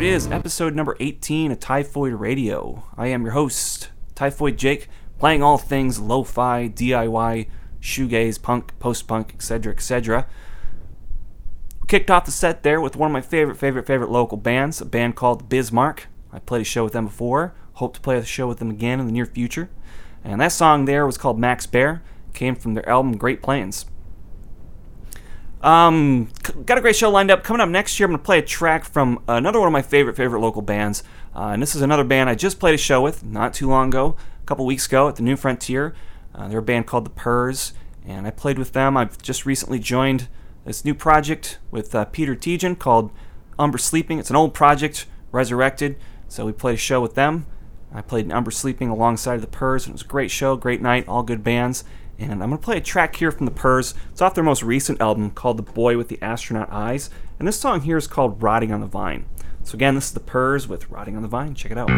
it is, episode number 18 of Typhoid Radio. I am your host, Typhoid Jake, playing all things lo fi, DIY, shoegaze, punk, post punk, etc., etc. Kicked off the set there with one of my favorite, favorite, favorite local bands, a band called Bismarck. I played a show with them before, hope to play a show with them again in the near future. And that song there was called Max Baer, came from their album Great Plains. Um, got a great show lined up. Coming up next year, I'm going to play a track from another one of my favorite, favorite local bands. Uh, and this is another band I just played a show with not too long ago, a couple weeks ago at the New Frontier. Uh, they're a band called The Purrs, and I played with them. I've just recently joined this new project with uh, Peter Tejan called Umber Sleeping. It's an old project, resurrected. So we played a show with them. I played Umber Sleeping alongside of The Purrs, and it was a great show, great night, all good bands. And I'm going to play a track here from the Purrs. It's off their most recent album called The Boy with the Astronaut Eyes. And this song here is called Rotting on the Vine. So, again, this is the Purrs with Rotting on the Vine. Check it out.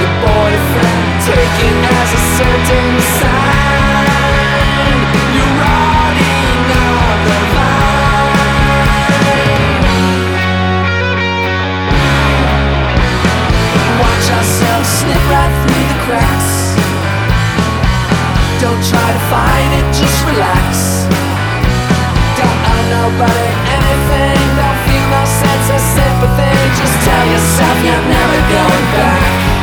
Your boyfriend, taking as a certain sign. You're on the. Watch ourselves slip right through the cracks. Don't try to it, just relax. Don't owe nobody anything, don't feel no sense of sympathy. Just tell yourself you're never going back.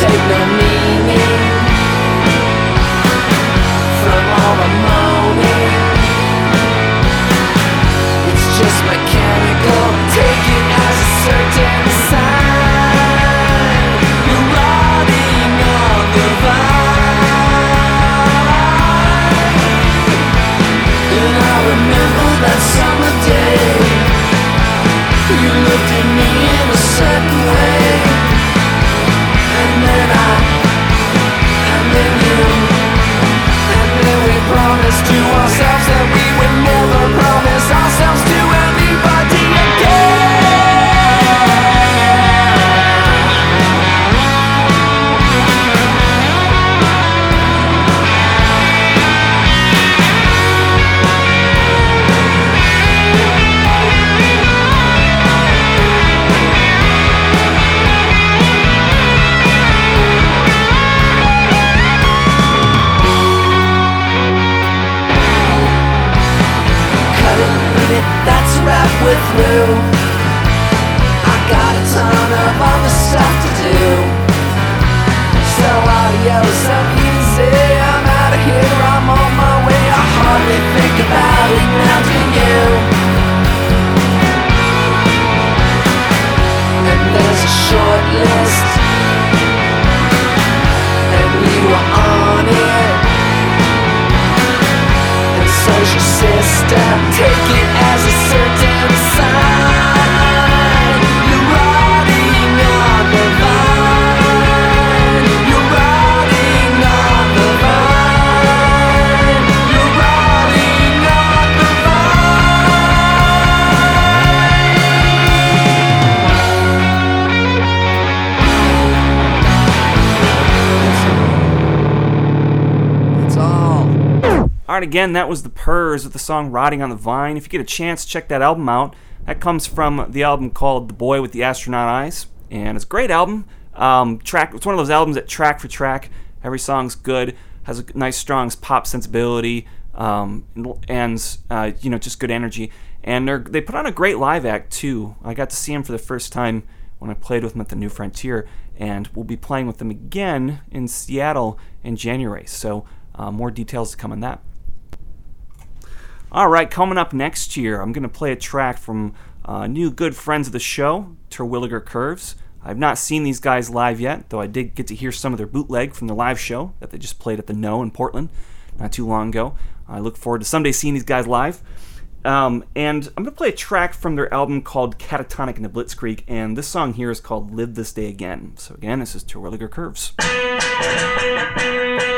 Take no meaning from all the moaning. It's just mechanical, take it as a certain sign. You're rotting on the vine. And I remember that summer day. You looked at me ourselves I'm I'm out of here, I'm on my way. I hardly think about it now, do you? And there's a short list, and you were on it. And so's your sister. Take it as a certain sign. Again, that was the Purrs with the song "Rotting on the Vine." If you get a chance, check that album out. That comes from the album called "The Boy with the Astronaut Eyes," and it's a great album. Um, track, it's one of those albums that track for track, every song's good, has a nice, strong pop sensibility, um, and uh, you know, just good energy. And they they put on a great live act too. I got to see them for the first time when I played with them at the New Frontier, and we'll be playing with them again in Seattle in January. So, uh, more details to come on that. All right, coming up next year, I'm going to play a track from uh, new good friends of the show, Terwilliger Curves. I've not seen these guys live yet, though I did get to hear some of their bootleg from the live show that they just played at the Know in Portland not too long ago. I look forward to someday seeing these guys live. Um, and I'm going to play a track from their album called Catatonic in the Blitzkrieg, and this song here is called Live This Day Again. So, again, this is Terwilliger Curves.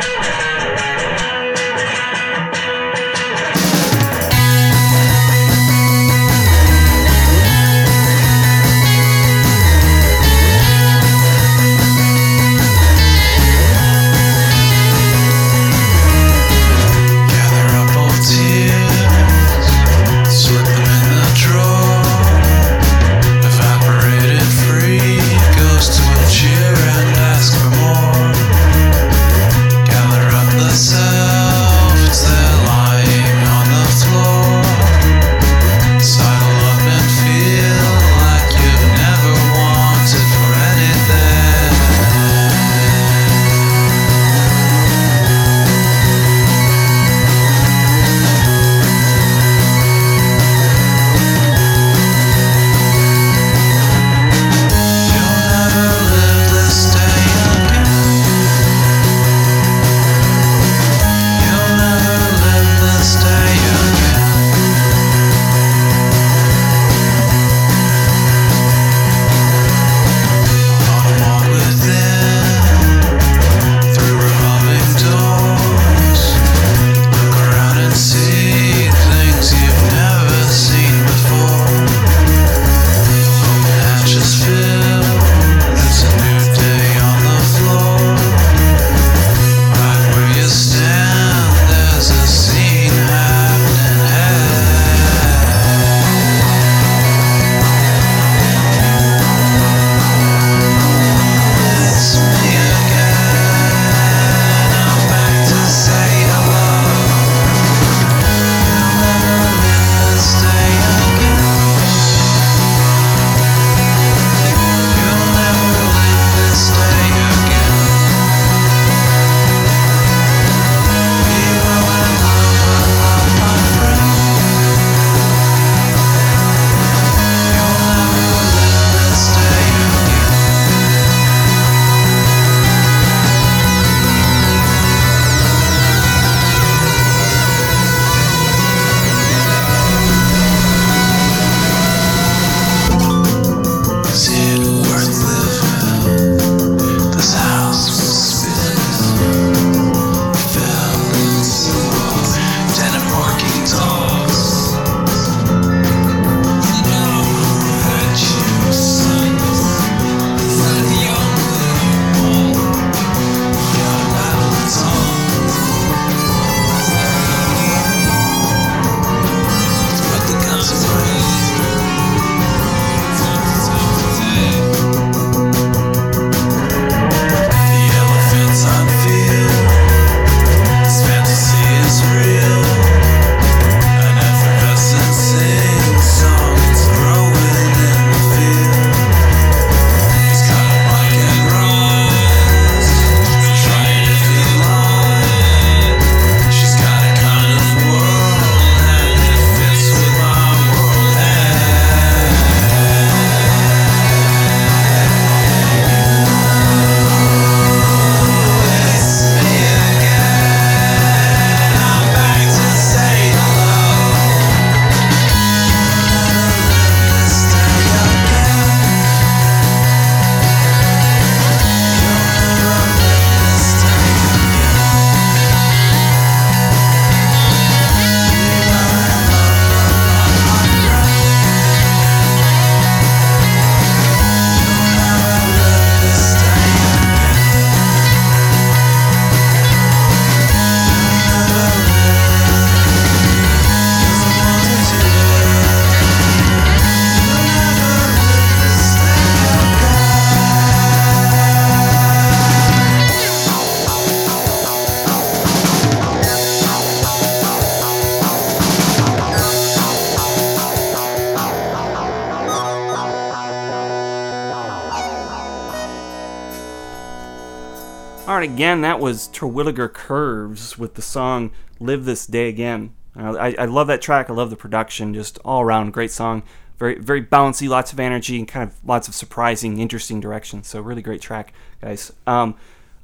again, that was Terwilliger Curves with the song Live This Day Again. Uh, I, I love that track. I love the production. Just all around great song. Very, very bouncy, lots of energy, and kind of lots of surprising, interesting directions. So, really great track, guys. Um,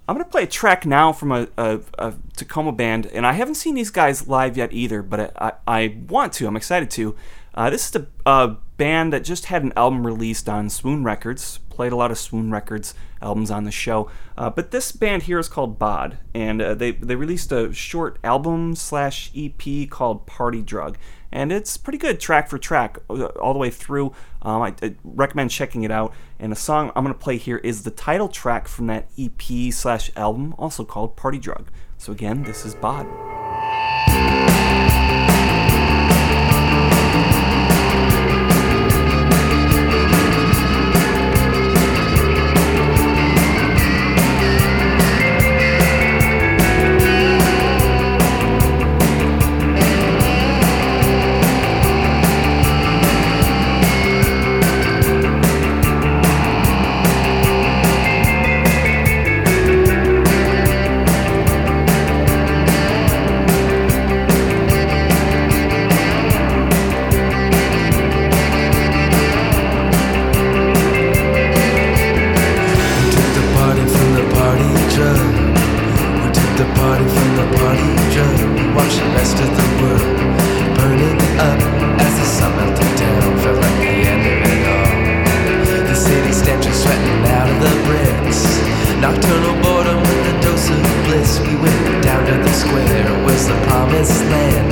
I'm going to play a track now from a, a, a, Tacoma band, and I haven't seen these guys live yet either, but I, I, I want to. I'm excited to. Uh, this is a, band that just had an album released on Swoon Records. Played a lot of Swoon Records albums on the show, uh, but this band here is called Bod, and uh, they they released a short album slash EP called Party Drug, and it's pretty good track for track uh, all the way through. Um, I, I, recommend checking it out. And the song I'm gonna play here is the title track from that EP slash album, also called Party Drug. So again, this is Bod. Nocturnal boredom with a dose of bliss. We went down to the square, where's was the promised land.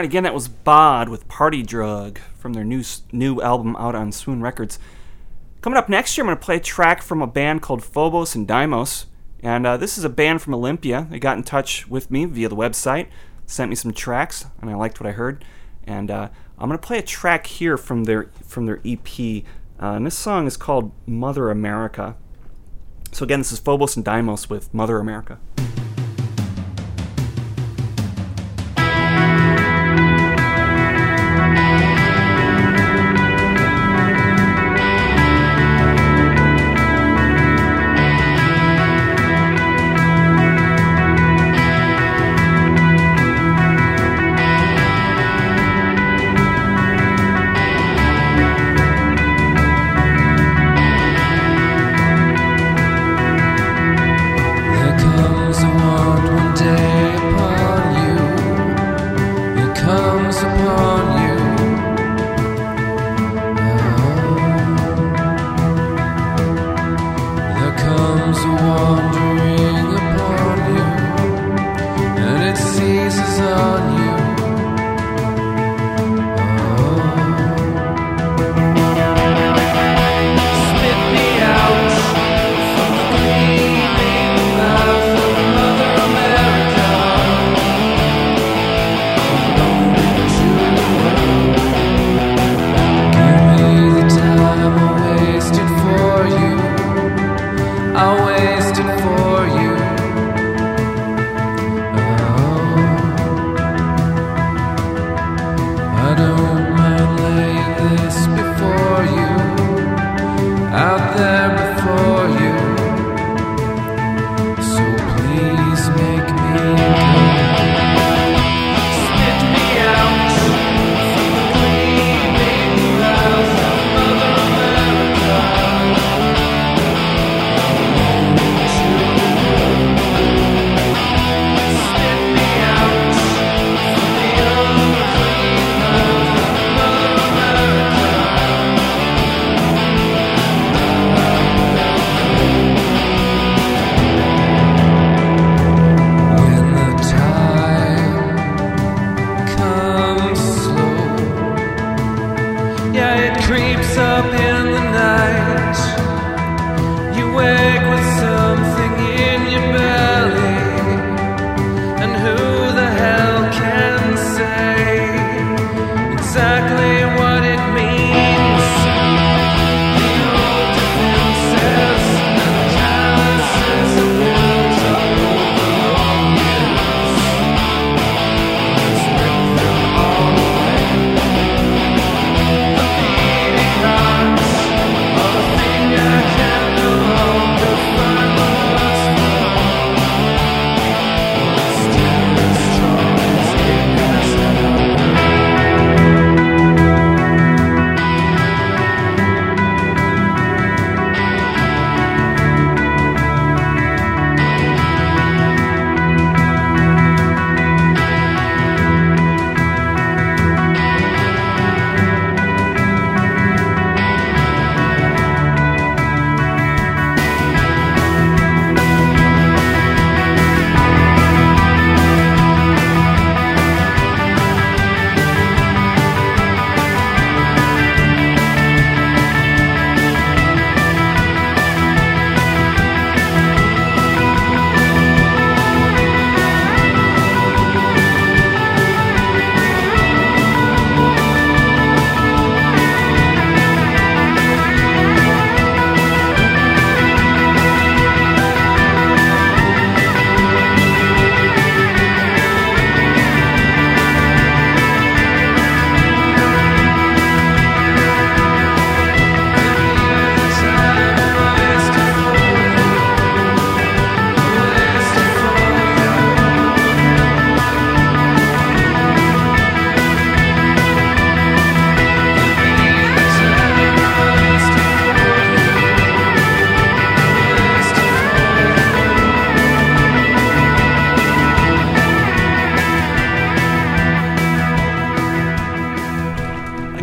right, again, that was Bod with Party Drug from their new new album out on Swoon Records. Coming up next year, I'm going to play a track from a band called Phobos and Deimos. And uh, this is a band from Olympia. They got in touch with me via the website, sent me some tracks, and I liked what I heard. And uh, I'm going to play a track here from their, from their EP. Uh, and this song is called Mother America. So, again, this is Phobos and Deimos with Mother America.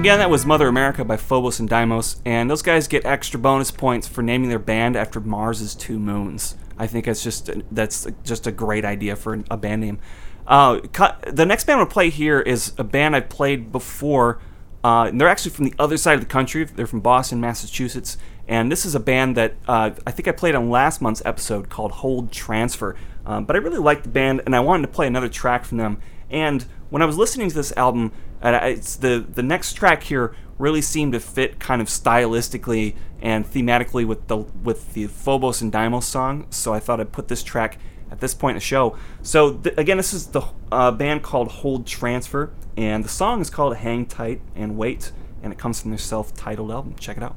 again, that was Mother America by Phobos and Deimos, and those guys get extra bonus points for naming their band after Mars's two moons. I think that's just that's just a great idea for a band name. Uh, the next band we'll play here is a band I've played before. Uh, and they're actually from the other side of the country. They're from Boston, Massachusetts, and this is a band that uh, I think I played on last month's episode called Hold Transfer. Um, but I really liked the band, and I wanted to play another track from them. And when I was listening to this album, uh, it's the the next track here really seemed to fit kind of stylistically and thematically with the with the Phobos and Deimos song. So I thought I'd put this track at this point in the show. So th- again, this is the uh, band called Hold Transfer, and the song is called Hang Tight and Wait, and it comes from their self-titled album. Check it out.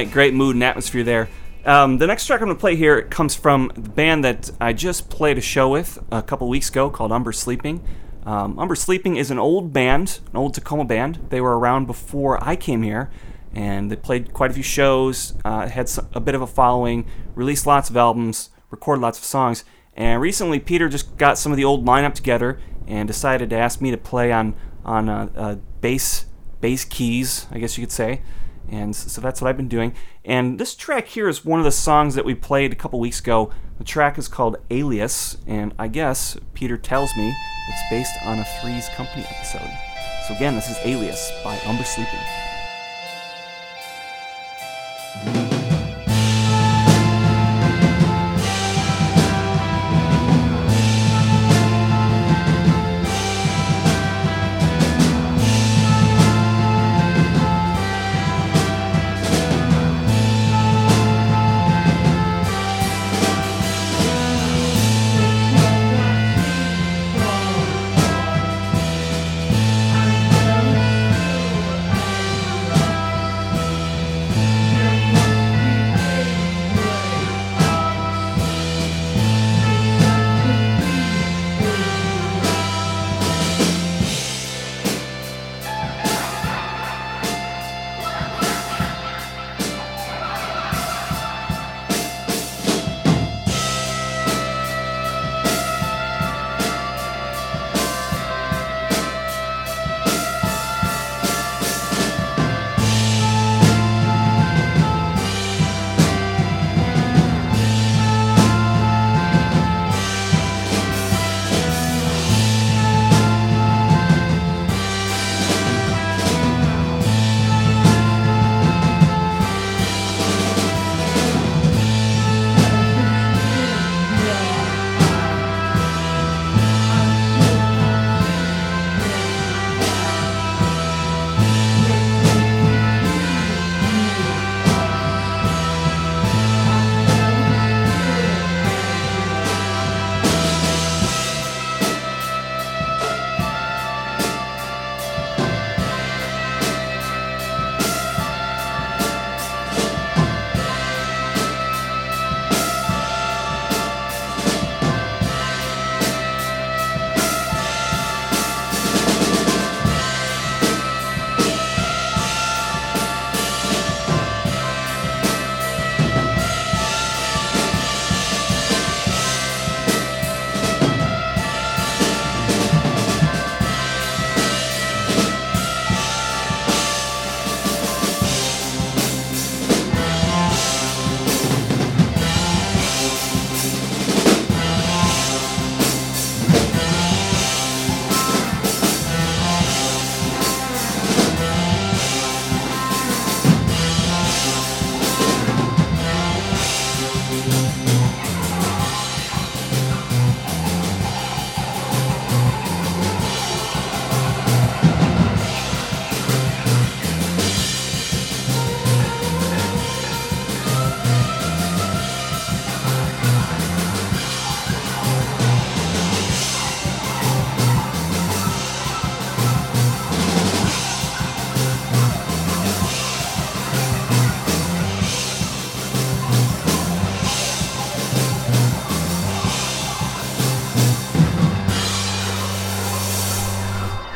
Right, great mood and atmosphere there. Um, the next track I'm going to play here comes from the band that I just played a show with a couple weeks ago called Umber Sleeping. Um, Umber Sleeping is an old band, an old Tacoma band. They were around before I came here, and they played quite a few shows, uh, had a bit of a following, released lots of albums, recorded lots of songs. And recently, Peter just got some of the old lineup together and decided to ask me to play on on uh, uh, bass bass keys, I guess you could say. And so that's what I've been doing. And this track here is one of the songs that we played a couple weeks ago. The track is called Alias, and I guess Peter tells me it's based on a Three's Company episode. So again, this is Alias by Umber Sleeping.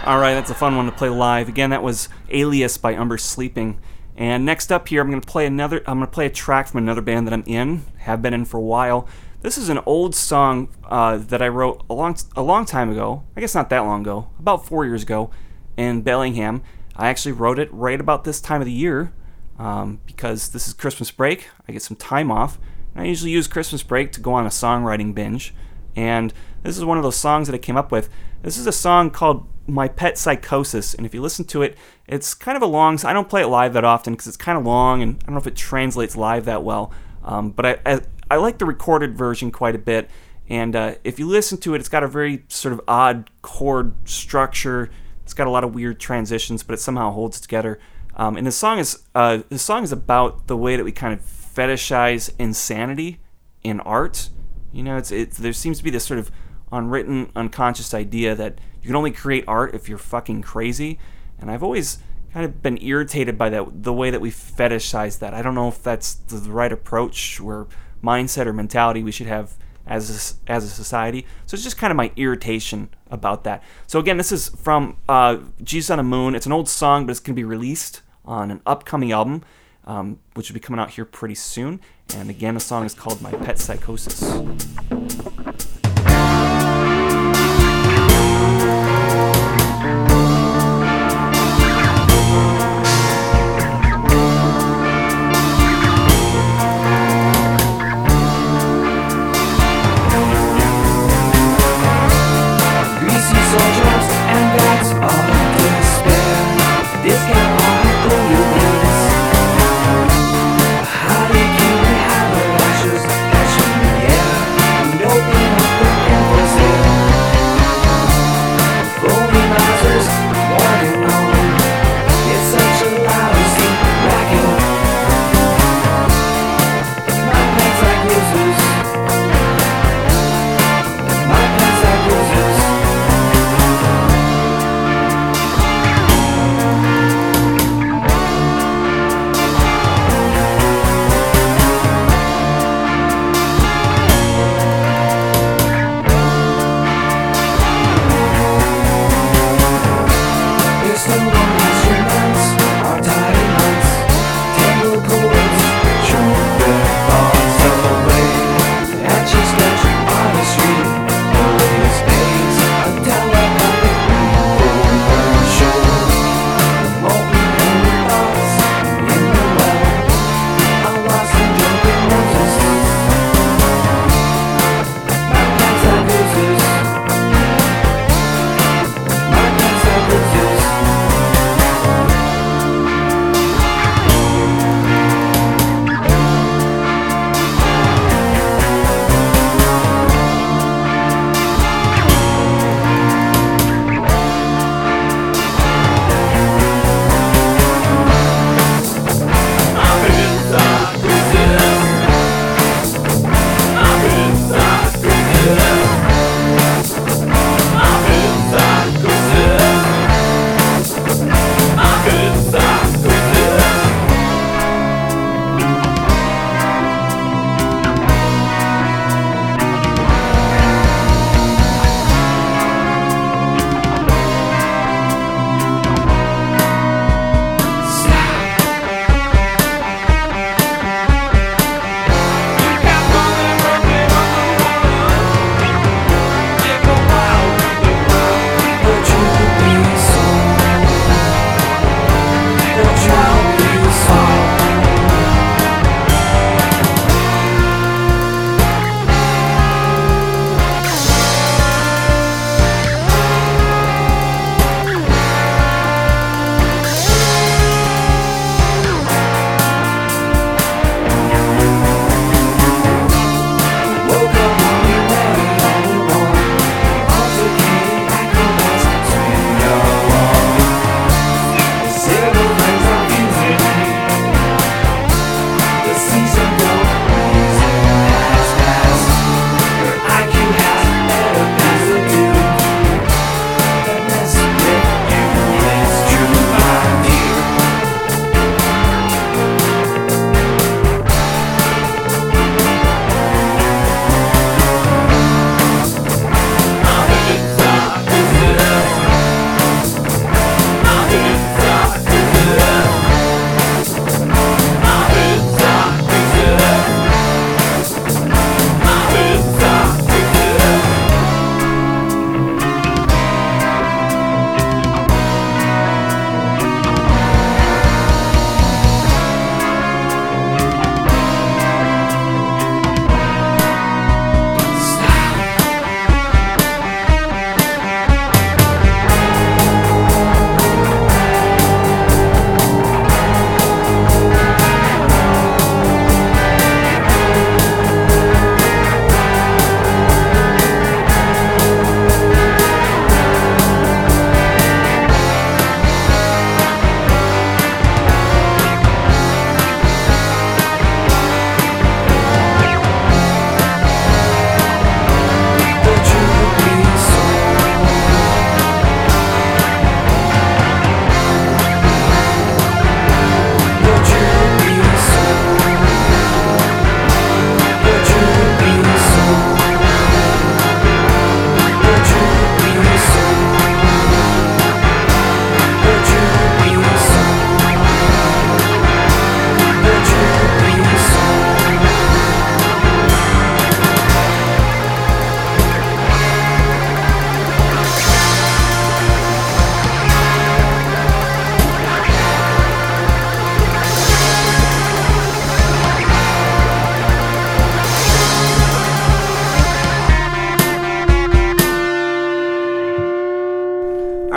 All right, that's a fun one to play live. Again, that was Alias by Umber Sleeping. And next up here, I'm going to play another. I'm going to play a track from another band that I'm in, have been in for a while. This is an old song uh, that I wrote a long, a long time ago. I guess not that long ago, about four years ago, in Bellingham. I actually wrote it right about this time of the year um, because this is Christmas break. I get some time off. I usually use Christmas break to go on a songwriting binge. And this is one of those songs that I came up with. This is a song called My Pet Psychosis. And if you listen to it, it's kind of a long I don't play it live that often because it's kind of long and I don't know if it translates live that well. Um, but I, I, I like the recorded version quite a bit. And uh, if you listen to it, it's got a very sort of odd chord structure. It's got a lot of weird transitions, but it somehow holds together. Um, and the song is uh, the song is about the way that we kind of fetishize insanity in art. You know, it's it, there seems to be this sort of unwritten, unconscious idea that you can only create art if you're fucking crazy. And I've always kind of been irritated by that the way that we fetishize that. I don't know if that's the right approach or mindset or mentality we should have as a, as a society. So it's just kind of my irritation about that. So again, this is from uh, Jesus on the Moon. It's an old song, but it's going to be released on an upcoming album, um, which will be coming out here pretty soon. And again, the song is called My Pet Psychosis.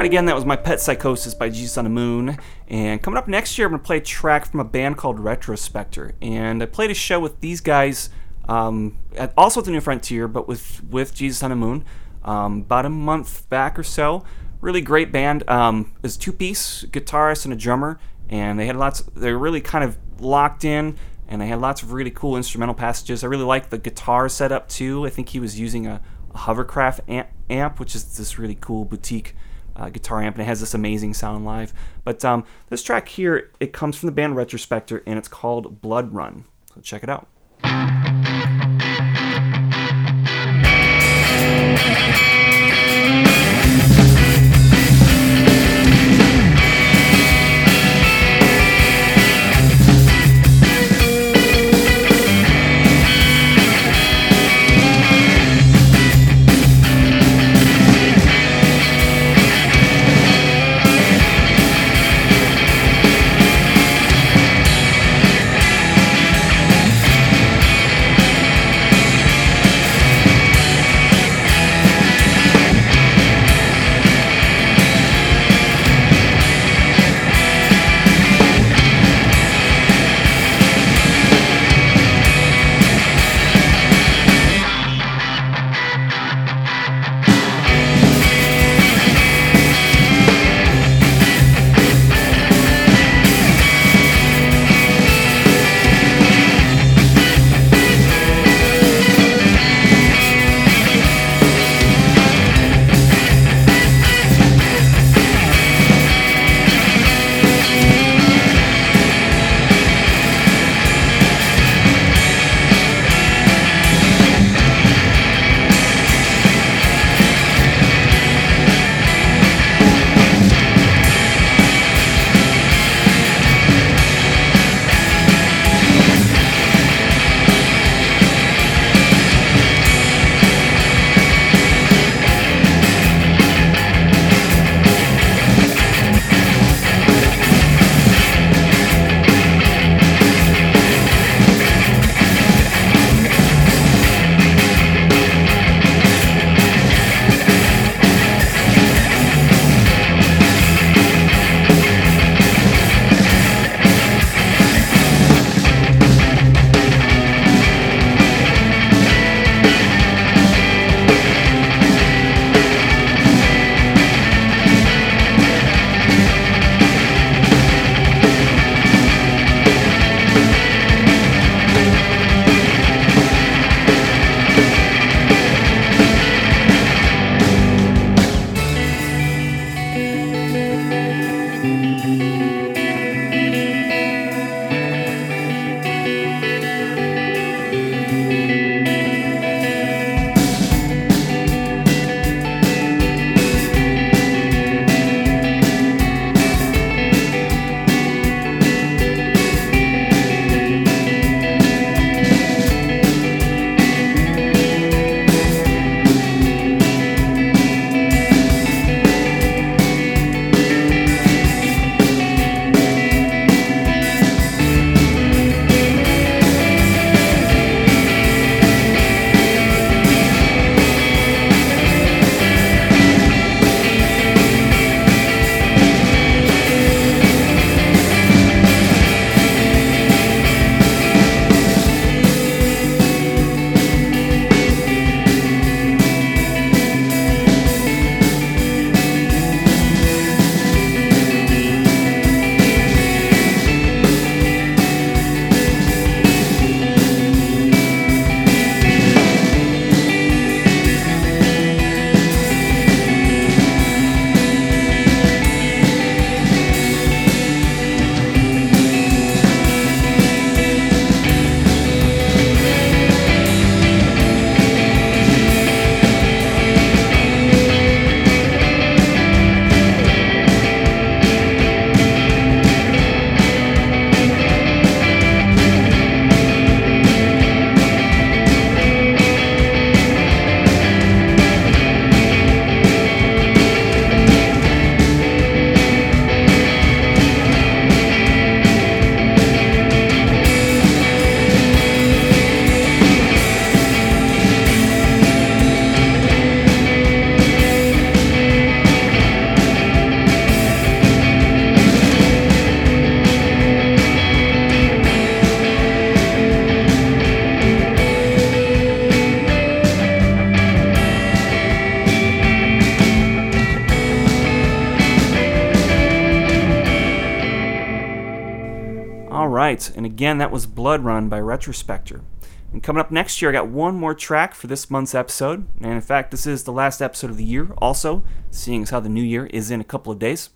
Again, that was my Pet Psychosis by Jesus on the Moon. And coming up next year, I'm going to play a track from a band called Retrospecter. And I played a show with these guys, um, at, also at the New Frontier, but with, with Jesus on the Moon, um, about a month back or so. Really great band. Um, it was two piece, guitarist and a drummer. And they had lots, they were really kind of locked in. And they had lots of really cool instrumental passages. I really like the guitar setup too. I think he was using a, a hovercraft amp, amp, which is this really cool boutique uh, guitar amp, and it has this amazing sound live. But um, this track here, it comes from the band Retrospecter, and it's called Blood Run. So check it out. Right, and again, that was Blood Run by Retrospecter. And coming up next year, I got one more track for this month's episode. And in fact, this is the last episode of the year, also, seeing as how the new year is in a couple of days.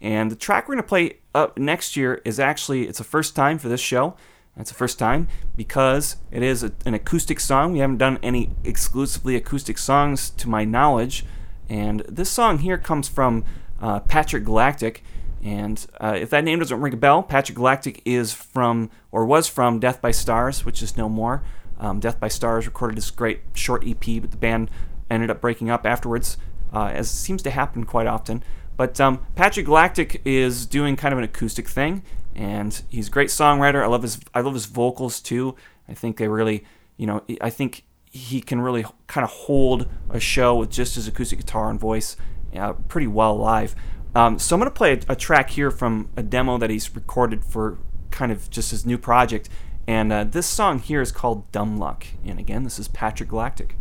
And the track we're going to play up next year is actually, it's a first time for this show. It's the first time because it is a, an acoustic song. We haven't done any exclusively acoustic songs to my knowledge. And this song here comes from uh, Patrick Galactic. And uh, if that name doesn't ring a bell, Patrick Galactic is from, or was from, Death by Stars, which is no more. Um, Death by Stars recorded this great short EP, but the band ended up breaking up afterwards, uh, as seems to happen quite often. But um, Patrick Galactic is doing kind of an acoustic thing, and he's a great songwriter. I love his I love his vocals too. I think they really, you know, I think he can really kind of hold a show with just his acoustic guitar and voice uh, pretty well live. Um, so I'm going to play a, a, track here from a demo that he's recorded for kind of just his new project. And uh, this song here is called Dumb Luck. And again, this is Patrick Galactic.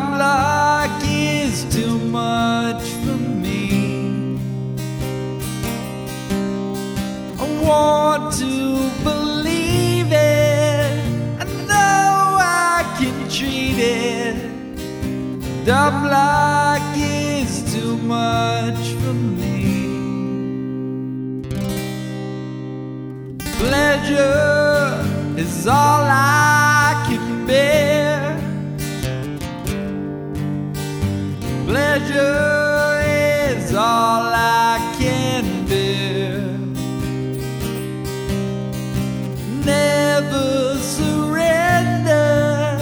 Dumb luck is too much for me. I want to believe it. I know I can treat it. Dumb luck is too much for me. Pleasure is all I can bear. Pleasure is all I can bear. Never surrender.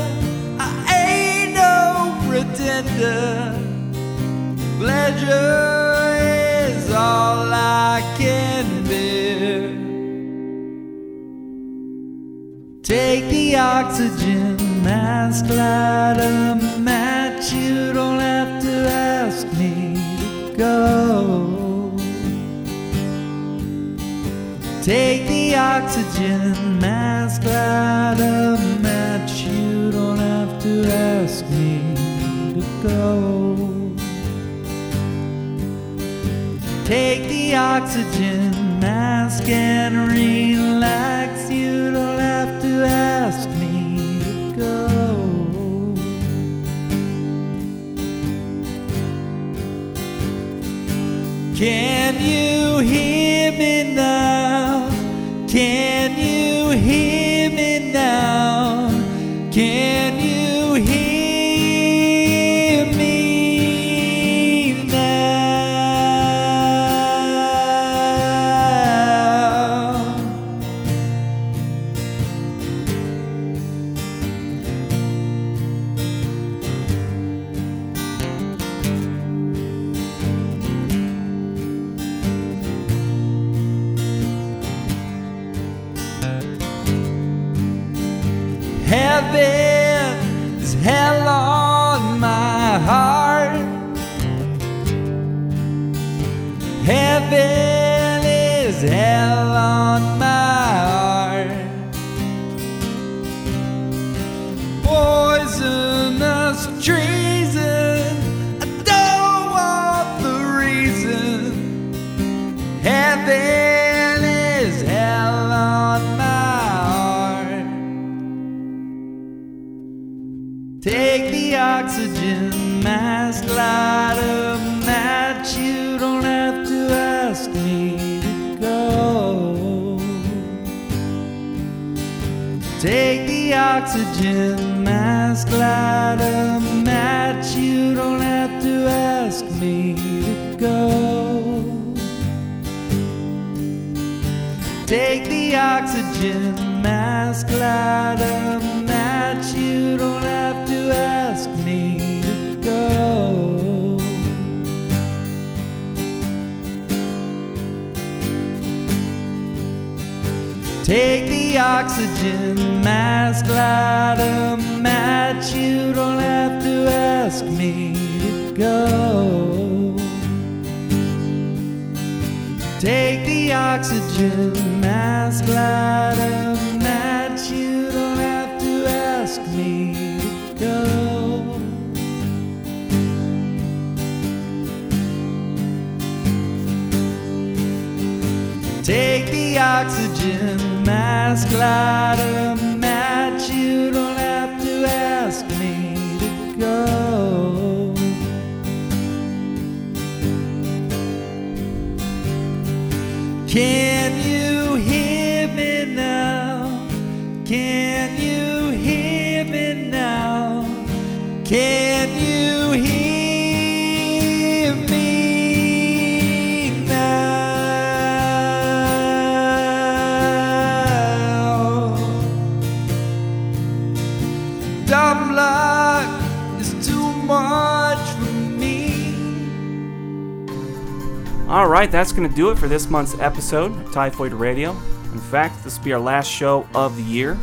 I ain't no pretender. Pleasure is all I can bear. Take the oxygen mask, light a match. Go. Take the oxygen mask, light a match. You don't have to ask me to go. Take the oxygen mask and relax. Can is hell on my heart. Poisonous treason. I don't want the reason. Heaven is hell on my heart. Take the oxygen mask, light oxygen mask, light a match. You don't have to ask me to go. Take the oxygen mask, light a match. You don't have to ask me to go. Take the oxygen mask, light 'em match. You don't have to ask me to go. Take the oxygen mask, light 'em match. You don't have to ask me to go. Take the oxygen mask, light All right, that's going to do it for this month's episode of Typhoid Radio. In fact, this will be our last show of the year,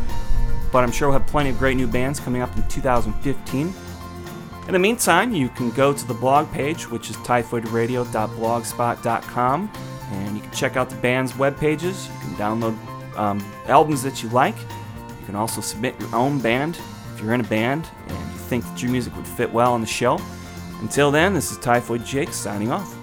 but I'm sure we'll have plenty of great new bands coming up in 2015. In the meantime, you can go to the blog page, which is typhoidradio.blogspot.com, and you can check out the band's web pages. You can download um, albums that you like. You can also submit your own band if you're in a band and you think that your music would fit well on the show. Until then, this is Typhoid Jake signing off.